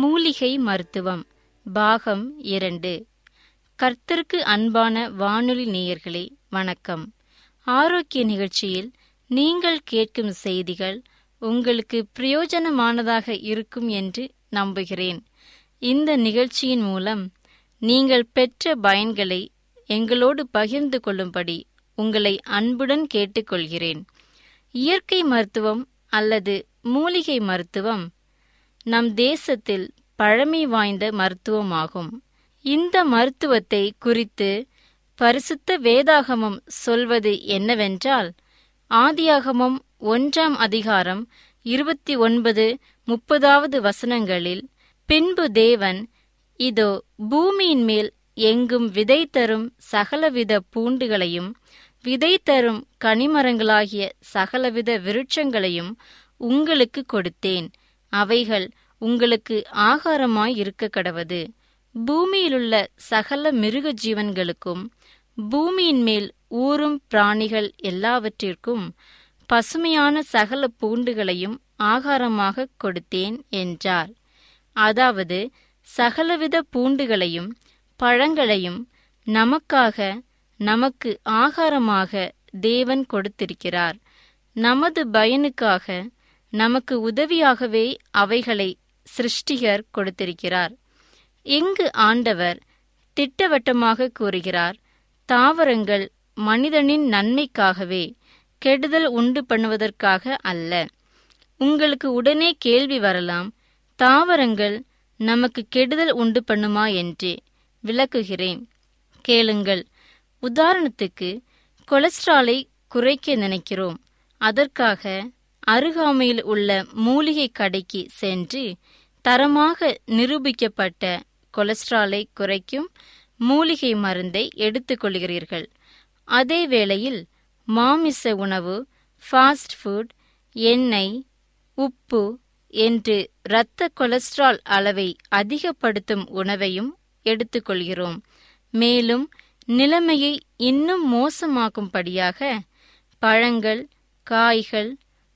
மூலிகை மருத்துவம். பாகம் இரண்டு. கர்த்தருக்கு அன்பான வானொலி நேயர்களே வணக்கம். ஆரோக்கிய நிகழ்ச்சியில் நீங்கள் கேட்கும் செய்திகள் உங்களுக்கு பிரயோஜனமானதாக இருக்கும் என்று நம்புகிறேன். இந்த நிகழ்ச்சியின் மூலம் நீங்கள் பெற்ற பயன்களை எங்களோடு பகிர்ந்து கொள்ளும்படி உங்களை அன்புடன் கேட்டுக்கொள்கிறேன். இயற்கை மருத்துவம் அல்லது மூலிகை மருத்துவம் நம் தேசத்தில் பழமை வாய்ந்த மருத்துவமாகும். இந்த மருத்துவத்தை குறித்து பரிசுத்த வேதாகமம் சொல்வது என்னவென்றால் ஆதியாகமம் ஒன்றாம் அதிகாரம் இருபத்தி ஒன்பது முப்பதாவது வசனங்களில் பின்பு தேவன் இதோ பூமியின் மேல் எங்கும் விதை தரும் சகலவித பூண்டுகளையும் விதை தரும் கனிமரங்களாகிய சகலவித விருட்சங்களையும் உங்களுக்கு கொடுத்தேன். அவைகள் உங்களுக்கு ஆகாரமாய் இருக்க கடவது. பூமியிலுள்ள சகல மிருக ஜீவன்களுக்கும் பூமியின் மேல் ஊறும் பிராணிகள் எல்லாவற்றிற்கும் பசுமையான சகல பூண்டுகளையும் ஆகாரமாக கொடுத்தேன் என்றார். அதாவது சகலவித பூண்டுகளையும் பழங்களையும் நமக்காக நமக்கு ஆகாரமாக தேவன் கொடுத்திருக்கிறார். நமது பயனுக்காக நமக்கு உதவியாகவே அவைகளை சிருஷ்டிகர் கொடுத்திருக்கிறார். இங்கு ஆண்டவர் திட்டவட்டமாக கூறுகிறார் தாவரங்கள் மனிதனின் நன்மைக்காகவே கெடுதல் உண்டு பண்ணுவதற்காக அல்ல. உங்களுக்கு உடனே கேள்வி வரலாம் தாவரங்கள் நமக்கு கெடுதல் உண்டு பண்ணுமா என்று விளக்குகிறேன். கேளுங்கள் உதாரணத்துக்கு கொலஸ்ட்ராலை குறைக்க நினைக்கிறோம் அதற்காக அருகாமையில் உள்ள மூலிகை கடைக்கு சென்று தரமாக நிரூபிக்கப்பட்ட கொலஸ்ட்ராலை குறைக்கும் மூலிகை மருந்தை எடுத்துக்கொள்கிறீர்கள் அதே வேளையில் மாமிச உணவு ஃபாஸ்ட் ஃபுட் எண்ணெய் உப்பு என்று இரத்த கொலஸ்ட்ரால் அளவை அதிகப்படுத்தும் உணவையும் எடுத்துக்கொள்கிறோம் மேலும் நிலைமையை இன்னும் மோசமாக்கும்படியாக பழங்கள் காய்கள்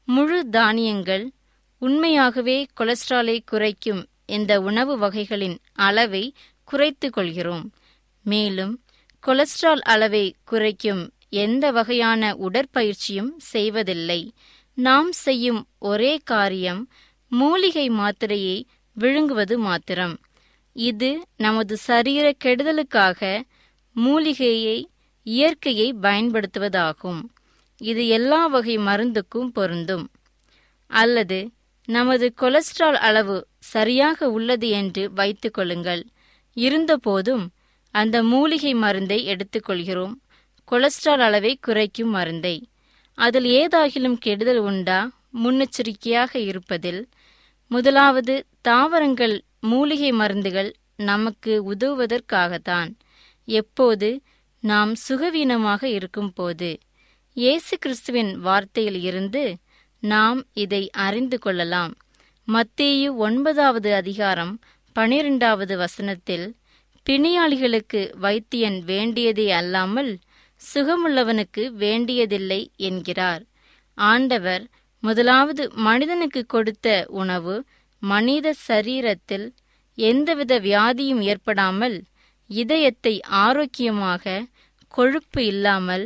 முழு தானியங்கள் உண்மையாகவே கொலஸ்ட்ராலை குறைக்கும் இந்த உணவு வகைகளின் அளவை குறைத்து கொள்கிறோம். மேலும் கொலஸ்ட்ரால் அளவை குறைக்கும் எந்த வகையான உடற்பயிற்சியும் செய்வதில்லை. நாம் செய்யும் ஒரே காரியம் மூலிகை மாத்திரையை விழுங்குவது மாத்திரம். இது நமது சரீர கெடுதலுக்காக மூலிகையை இயற்கையை பயன்படுத்துவதாகும். இது எல்லா வகை மருந்துக்கும் பொருந்தும். அல்லது நமது கொலஸ்ட்ரால் அளவு சரியாக உள்ளது என்று வைத்துக்கொள்ளுங்கள் இருந்தபோதும் அந்த மூலிகை மருந்தை எடுத்துக்கொள்கிறோம். கொலஸ்ட்ரால் அளவை குறைக்கும் மருந்தை. அதில் ஏதாகிலும் கெடுதல் உண்டா? முன்னெச்சரிக்கையாக இருப்பதில் முதலாவது தாவரங்கள் மூலிகை மருந்துகள் நமக்கு உதவுவதற்காகத்தான். எப்போது? நாம் சுகவீனமாக இருக்கும்போது. இயேசு கிறிஸ்துவின் வார்த்தையில் இருந்து நாம் இதை அறிந்து கொள்ளலாம். மத்தேயு ஒன்பதாவது அதிகாரம் பனிரெண்டாவது வசனத்தில் பிணியாளிகளுக்கு வைத்தியன் வேண்டியதே அல்லாமல் சுகமுள்ளவனுக்கு வேண்டியதில்லை என்கிறார். ஆண்டவர் முதலாவது மனிதனுக்கு கொடுத்த உணவு மனித சரீரத்தில் எந்தவித வியாதியும் ஏற்படாமல் இதயத்தை ஆரோக்கியமாக கொழுப்பு இல்லாமல்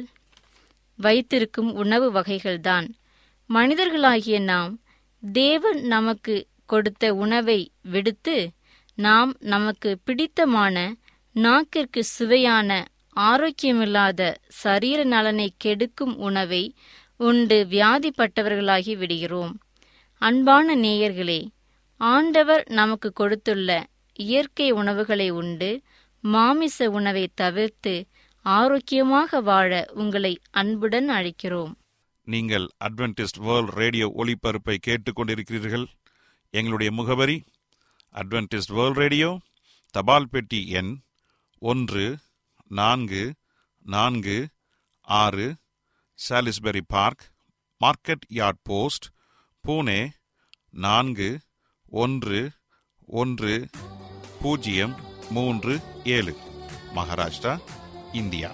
வைத்திருக்கும் உணவு வகைகள்தான். மனிதர்களாகிய நாம் தேவன் நமக்கு கொடுத்த உணவை விடுத்து நாம் நமக்கு பிடித்தமான நாக்கிற்கு சுவையான ஆரோக்கியமில்லாத சரீர நலனை கெடுக்கும் உணவை உண்டு வியாதிப்பட்டவர்களாகி விடுகிறோம். அன்பான நேயர்களே ஆண்டவர் நமக்கு கொடுத்துள்ள இயற்கை உணவுகளை உண்டு மாமிச உணவை தவிர்த்து ஆரோக்கியமாக வாழ உங்களை அன்புடன் அழைக்கிறோம். நீங்கள் அட்வென்டிஸ்ட் வேர்ல்ட் ரேடியோ ஒளிபரப்பை கேட்டுக்கொண்டிருக்கிறீர்கள். எங்களுடைய முகவரி அட்வென்டிஸ்ட் வேர்ல்ட் ரேடியோ தபால் பெட்டி எண் ஒன்று நான்கு நான்கு ஆறு Salisbury Park Market Yard post Pune நான்கு ஒன்று ஒன்று பூஜ்ஜியம் மூன்று ஏழு. மகாராஷ்டிரா இந்தியா.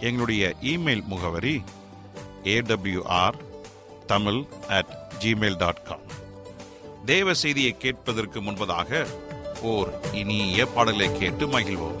எங்களுடைய இமெயில் முகவரி AWR Tamil at Gmail dot com தேவ செய்தியை கேட்பதற்கு முன்பதாக ஓர் இனிய பாடலை கேட்டு மகிழ்வோம்.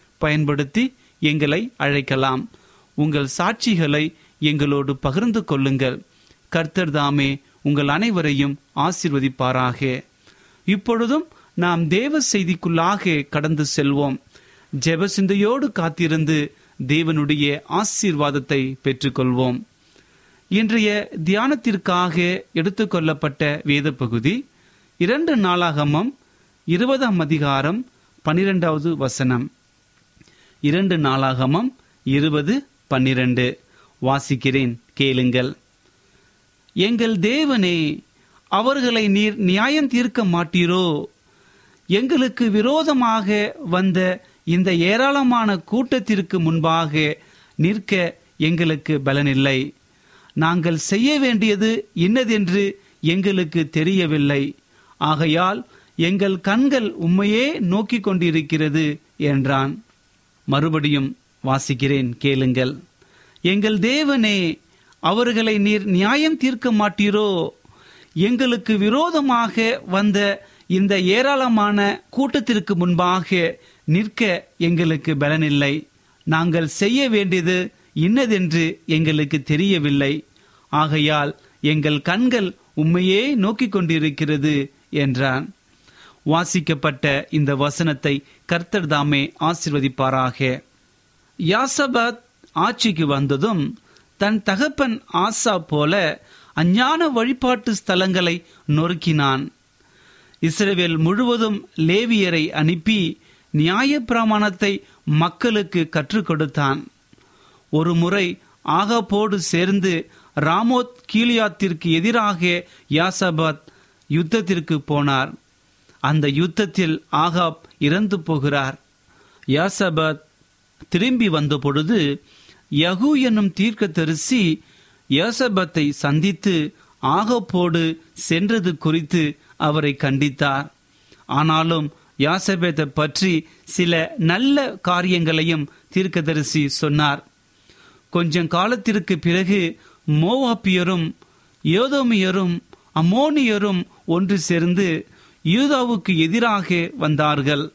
பயன்படுத்தி எங்களை அழைக்கலாம். உங்கள் சாட்சிகளை எங்களோடு பகிர்ந்து கொள்ளுங்கள். கர்த்தர் தாமே உங்கள் அனைவரையும் ஆசிர்வதிப்பாராக. இப்பொழுதும் நாம் தேவ செய்திக்குள்ளாக கடந்து செல்வோம். ஜெப சிந்தையோடு காத்திருந்து தேவனுடைய ஆசீர்வாதத்தை பெற்றுக்கொள்வோம். இன்றைய தியானத்திற்காக எடுத்துக்கொள்ளப்பட்ட வேத பகுதி இரண்டு நாளாகமம் இருபதாம் அதிகாரம் பனிரெண்டாவது வசனம். இரண்டு நாளாகமம் இருபது பன்னிரண்டு. வாசிக்கிறேன் கேளுங்கள். எங்கள் தேவனே அவர்களை நீர் நியாயம் தீர்க்க மாட்டீரோ? எங்களுக்கு விரோதமாக வந்த இந்த ஏராளமான கூட்டத்திற்கு முன்பாக நிற்க எங்களுக்கு பலனில்லை. நாங்கள் செய்ய வேண்டியது இன்னதென்று எங்களுக்கு தெரியவில்லை. ஆகையால் எங்கள் கண்கள் உம்மையே நோக்கிக் கொண்டிருக்கிறது என்றான். மறுபடியும் வாசிக்கிறேன் கேளுங்கள். எங்கள் தேவனே அவர்களை நீர் நியாயம் தீர்க்க மாட்டீரோ? எங்களுக்கு விரோதமாக வந்த இந்த ஏராளமான கூட்டத்திற்கு முன்பாக நிற்க எங்களுக்கு பலனில்லை. நாங்கள் செய்ய வேண்டியது இன்னதென்று எங்களுக்கு தெரியவில்லை. ஆகையால் எங்கள் கண்கள் உண்மையே நோக்கிக் கொண்டிருக்கிறது என்றான். வாசிக்கப்பட்ட இந்த வசனத்தை கர்த்தர் தாமே ஆசிர்வதிப்பாராக. யாசபாத் ஆட்சிக்கு வந்ததும் தன் தகப்பன் ஆசா போல அஞ்ஞான வழிபாட்டு ஸ்தலங்களை நொறுக்கினான். இஸ்ரேவேல் முழுவதும் லேவியரை அனுப்பி நியாய பிரமாணத்தை மக்களுக்கு கற்றுக் கொடுத்தான். ஒரு முறை ஆகாப்போடு சேர்ந்து ராமோத் கீலியாத்திற்கு எதிராக யாசபாத் யுத்தத்திற்கு போனார். அந்த யுத்தத்தில் ஆகாப் இறந்து போகிறார். யாசபத் திரும்பி வந்த பொழுது யகு என்னும் தீர்க்கதரிசி யோசபத்தை சந்தித்து ஆகப்போடு சென்றது குறித்து அவரை கண்டித்தார். ஆனாலும் யாசபேத்தை பற்றி சில நல்ல காரியங்களையும் தீர்க்கதரிசி சொன்னார். கொஞ்சம் காலத்திற்கு பிறகு மோவாப்பியரும் யோதோமியரும் அம்மோனியரும் ஒன்று சேர்ந்து யூதாவுக்கு எதிராக வந்தார்கள்.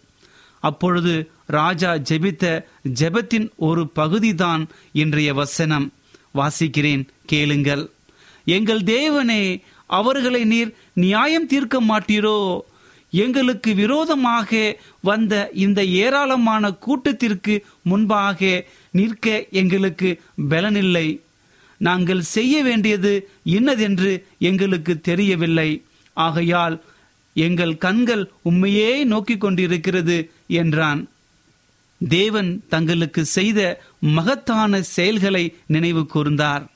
அப்பொழுது ராஜா ஜெபித்த ஜெபத்தின் ஒரு பகுதிதான் இன்றைய வசனம். வாசிக்கிறேன் கேளுங்கள். எங்கள் தேவனே அவர்களை நீர் நியாயம் தீர்க்க மாட்டீரோ? எங்களுக்கு விரோதமாக வந்த இந்த ஏராளமான கூட்டத்திற்கு முன்பாக நிற்க எங்களுக்கு பலனில்லை. நாங்கள் செய்ய வேண்டியது இன்னதென்று எங்களுக்கு தெரியவில்லை. ஆகையால் எங்கள் கண்கள் உண்மையே நோக்கிக் கொண்டிருக்கிறது என்றான். தேவன் தங்களுக்கு செய்த மகத்தான செயல்களை நினைவு கூர்ந்தார்.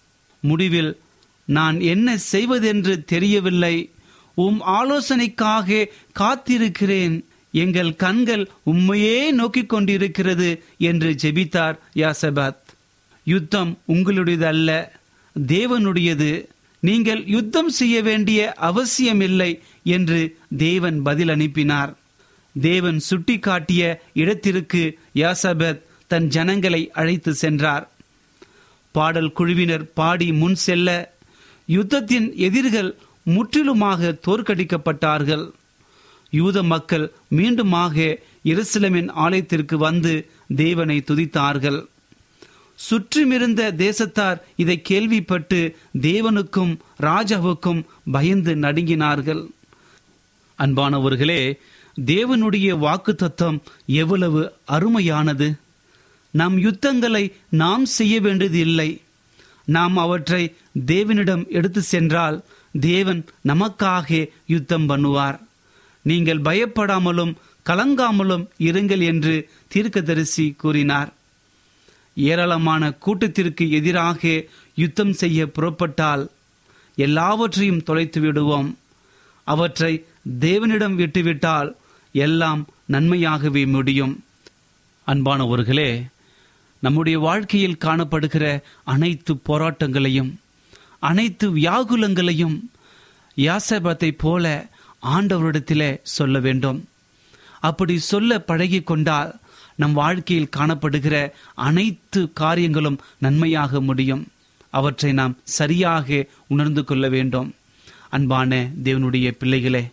முடிவில் நான் என்ன செய்வதென்று தெரியவில்லை. உம் ஆலோசனைக்காக காத்திருக்கிறேன். எங்கள் கண்கள் உண்மையே நோக்கிக் கொண்டிருக்கிறது என்று ஜெபித்தார் யாசபாத். யுத்தம் உங்களுடையது அல்ல தேவனுடையது. நீங்கள் யுத்தம் செய்ய வேண்டிய அவசியமில்லை என்று தேவன் பதில் அனுப்பினார். தேவன் சுட்டிக்காட்டிய இடத்திற்கு யாசபத் தன் ஜனங்களை அழைத்து சென்றார். பாடல் குழுவினர் பாடி முன் செல்ல யுத்தத்தின் எதிரிகள் முற்றிலுமாக தோற்கடிக்கப்பட்டார்கள். யூத மக்கள் மீண்டுமாக எருசலேமின் ஆலயத்திற்கு வந்து தேவனை துதித்தார்கள். சுற்றிமிருந்த தேசத்தார் இதை கேள்விப்பட்டு தேவனுக்கும் ராஜாவுக்கும் பயந்து நடுங்கினார்கள். அன்பானவர்களே தேவனுடைய வாக்கு தத்துவம் எவ்வளவு அருமையானது. நம் யுத்தங்களை நாம் செய்ய வேண்டியது இல்லை நாம் அவற்றை தேவனிடம் எடுத்து சென்றால் தேவன் நமக்காக யுத்தம் பண்ணுவார். நீங்கள் பயப்படாமலும் கலங்காமலும் இருங்கள் என்று தீர்க்கதரிசி கூறினார். ஏராளமான கூட்டத்திற்கு எதிராக யுத்தம் செய்ய புறப்பட்டால் எல்லாவற்றையும் தொலைத்து விடுவோம். அவற்றை தேவனிடம் விட்டுவிட்டால் எல்லாம் நன்மையாகவே முடியும். அன்பானவர்களே நம்முடைய வாழ்க்கையில் காணப்படுகிற அனைத்து போராட்டங்களையும் அனைத்து வியாகுலங்களையும் யாசபத்தை போல ஆண்டவரிடத்திலே சொல்ல வேண்டும். அப்படி சொல்ல பழகி கொண்டால் நம் வாழ்க்கையில் காணப்படுகிற அனைத்து காரியங்களும் நன்மையாக முடியும். அவற்றை நாம் சரியாக உணர்ந்து கொள்ள வேண்டும். அன்பான தேவனுடைய பிள்ளைகளே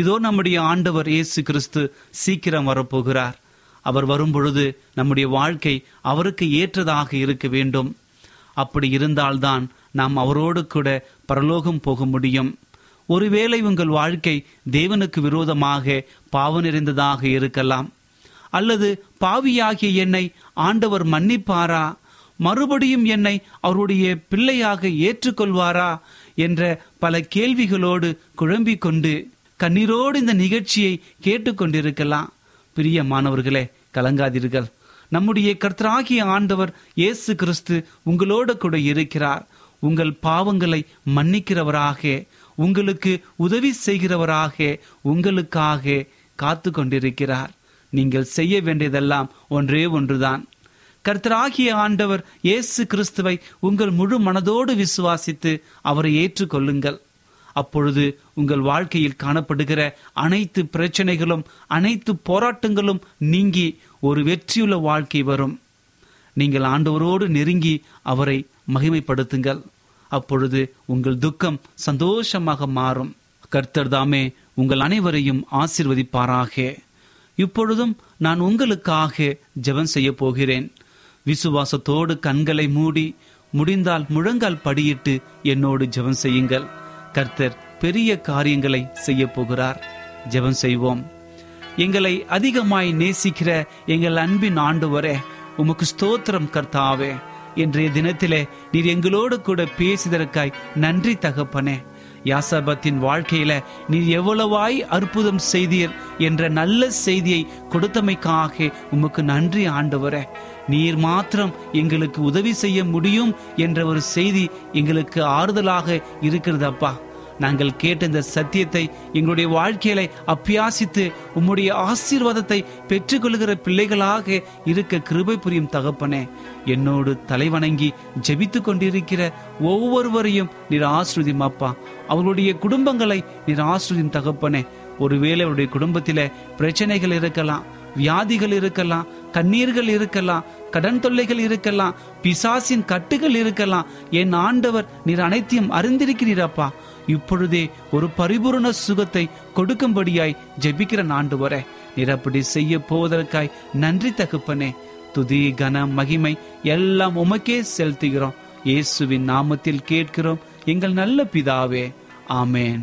இதோ நம்முடைய ஆண்டவர் இயேசு கிறிஸ்து சீக்கிரம் வரப்போகிறார். அவர் வரும்பொழுது நம்முடைய வாழ்க்கை அவருக்கு ஏற்றதாக இருக்க வேண்டும். அப்படி இருந்தால்தான் நாம் அவரோடு கூட பரலோகம் போக முடியும். ஒருவேளை உங்கள் வாழ்க்கை தேவனுக்கு விரோதமாக பாவ நிறைந்ததாக இருக்கலாம். அல்லது பாவியாகிய என்னை ஆண்டவர் மன்னிப்பாரா? மறுபடியும் என்னை அவருடைய பிள்ளையாக ஏற்றுக்கொள்வாரா? என்ற பல கேள்விகளோடு குழம்பிக் கொண்டு கண்ணீரோடு இந்த நிகழ்ச்சியை கேட்டுக்கொண்டிருக்கலாம் பிரிய மாணவர்களே கலங்காதீர்கள். நம்முடைய கர்த்தராகிய ஆண்டவர் இயேசு கிறிஸ்து உங்களோடு கூட இருக்கிறார். உங்கள் பாவங்களை மன்னிக்கிறவராக உங்களுக்கு உதவி செய்கிறவராக உங்களுக்காக காத்து கொண்டிருக்கிறார். நீங்கள் செய்ய வேண்டியதெல்லாம் ஒன்றே ஒன்றுதான். கர்த்தராகிய ஆண்டவர் இயேசு கிறிஸ்துவை உங்கள் முழு மனதோடு விசுவாசித்து அவரை ஏற்றுக்கொள்ளுங்கள். அப்பொழுது உங்கள் வாழ்க்கையில் காணப்படுகிற அனைத்து பிரச்சனைகளும் அனைத்து போராட்டங்களும் நீங்கி ஒரு வெற்றியுள்ள வாழ்க்கை வரும். நீங்கள் ஆண்டவரோடு நெருங்கி அவரை மகிமைப்படுத்துங்கள். அப்பொழுது உங்கள் துக்கம் சந்தோஷமாக மாறும். கர்த்தர் தாமே உங்கள் அனைவரையும் ஆசிர்வதிப்பாராக. இப்பொழுதும் நான் உங்களுக்காக ஜெபம் செய்ய போகிறேன். விசுவாசத்தோடு கண்களை மூடி முடிந்தால் முழங்கால் படியிட்டு என்னோடு ஜெபம் செய்யுங்கள். கர்த்தர் பெரிய காரியங்களை செய்ய போகிறார். ஜெபம் செய்வோம். எங்களை அதிகமாய் நேசிக்கிற எங்கள் அன்பின் ஆண்டவரே உமக்கு ஸ்தோத்திரம் கர்த்தாவே. இன்றைய தினத்திலே நீர் எங்களோடு கூட பேசிதற்காய் நன்றி தகப்பனே. யாசபத்தின் வாழ்க்கையில நீர் எவ்வளவாய் அற்புதம் செய்தீர் என்ற நல்ல செய்தியை கொடுத்தமைக்காக உமக்கு நன்றி ஆண்டவரே. நீர் மாத்திரம் எங்களுக்கு உதவி செய்ய முடியும் என்ற ஒரு செய்தி எங்களுக்கு ஆறுதலாக இருக்கிறது அப்பா. நாங்கள் கேட்ட இந்த சத்தியத்தை எங்களுடைய வாழ்க்கையில அப்பியாசித்து உம்முடைய ஆசீர்வாதத்தை பெற்றுக்கொள்கிற பிள்ளைகளாக இருக்க கிருபை புரியும் தகப்பனே என்னோடு தலைவணங்கி ஜெபித்து கொண்டிருக்கிற ஒவ்வொருவரையும் நீர் ஆசிரியம் அப்பா. அவர்களுடைய குடும்பங்களை நீர் ஆசிரியம் தகப்பனே. ஒருவேளை அவருடைய குடும்பத்தில பிரச்சனைகள் இருக்கலாம் வியாதிகள் இருக்கலாம் கண்ணீர்கள் இருக்கலாம் கடன் தொல்லைகள் இருக்கலாம் பிசாசின் கட்டுகள் இருக்கலாம். என் ஆண்டவர் நீர் அனைத்தையும் அறிந்திருக்கிறீரப்பா இப்பொழுதே ஒரு பரிபூரண சுகத்தை கொடுக்கும்படியாய் ஜெபிக்கிற நாண்டு வர. நிரப்படி செய்ய போவதற்காய் நன்றி தகுப்பனே. துதி கன மகிமை எல்லாம் உமக்கே செலுத்துகிறோம். இயேசுவின் நாமத்தில் கேட்கிறோம். எங்கள் நல்ல பிதாவே. ஆமேன்.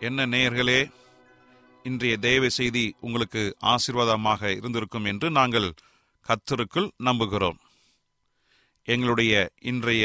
என்ன நேயர்களே இன்றைய தேவ செய்தி உங்களுக்கு ஆசீர்வாதமாக இருந்திருக்கும் என்று நாங்கள் கத்தருக்குள் நம்புகிறோம். எங்களுடைய இன்றைய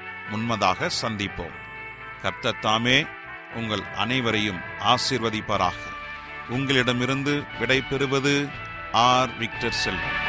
முன்மதாக சந்திப்போம். கர்த்தத்தாமே உங்கள் அனைவரையும் ஆசிர்வதிப்பாராக. உங்களிடமிருந்து விடை பெறுவது ஆர். விக்டர் செல்வன்